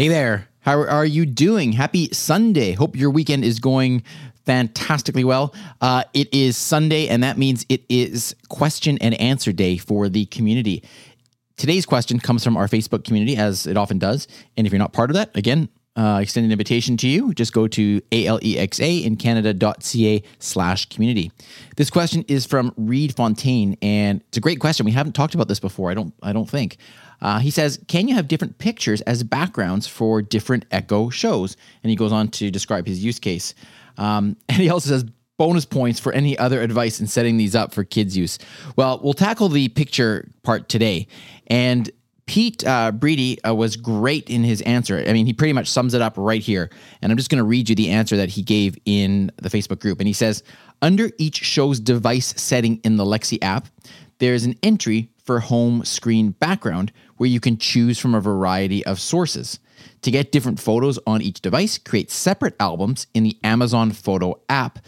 Hey there. How are you doing? Happy Sunday. Hope your weekend is going fantastically well. Uh, it is Sunday, and that means it is question and answer day for the community. Today's question comes from our Facebook community, as it often does. And if you're not part of that, again, uh, extend an invitation to you. Just go to alexa slash community. This question is from Reed Fontaine, and it's a great question. We haven't talked about this before. I don't. I don't think. Uh, he says, Can you have different pictures as backgrounds for different Echo shows? And he goes on to describe his use case. Um, and he also says, Bonus points for any other advice in setting these up for kids' use. Well, we'll tackle the picture part today. And Pete uh, Breedy uh, was great in his answer. I mean, he pretty much sums it up right here. And I'm just going to read you the answer that he gave in the Facebook group. And he says, Under each show's device setting in the Alexa app, there's an entry for home screen background where you can choose from a variety of sources. To get different photos on each device, create separate albums in the Amazon Photo app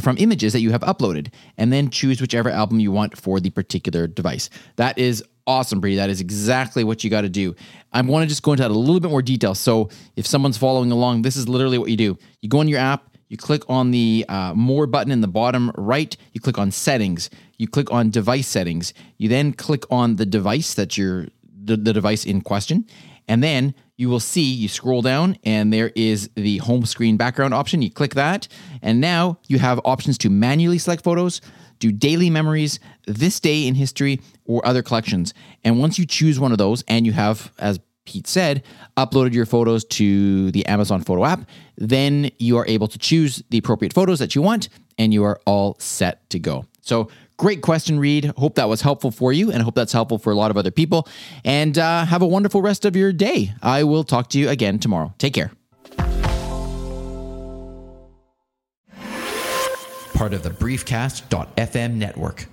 from images that you have uploaded, and then choose whichever album you want for the particular device. That is awesome, Bree. That is exactly what you got to do. I want to just go into that a little bit more detail. So, if someone's following along, this is literally what you do. You go in your app, you click on the uh, more button in the bottom right, you click on settings, you click on device settings, you then click on the device that you're the, the device in question, and then you will see you scroll down and there is the home screen background option. You click that, and now you have options to manually select photos, do daily memories, this day in history, or other collections. And once you choose one of those, and you have, as Pete said, uploaded your photos to the Amazon Photo app, then you are able to choose the appropriate photos that you want, and you are all set to go. So, Great question, Reed. Hope that was helpful for you, and I hope that's helpful for a lot of other people. And uh, have a wonderful rest of your day. I will talk to you again tomorrow. Take care. Part of the Briefcast.fm network.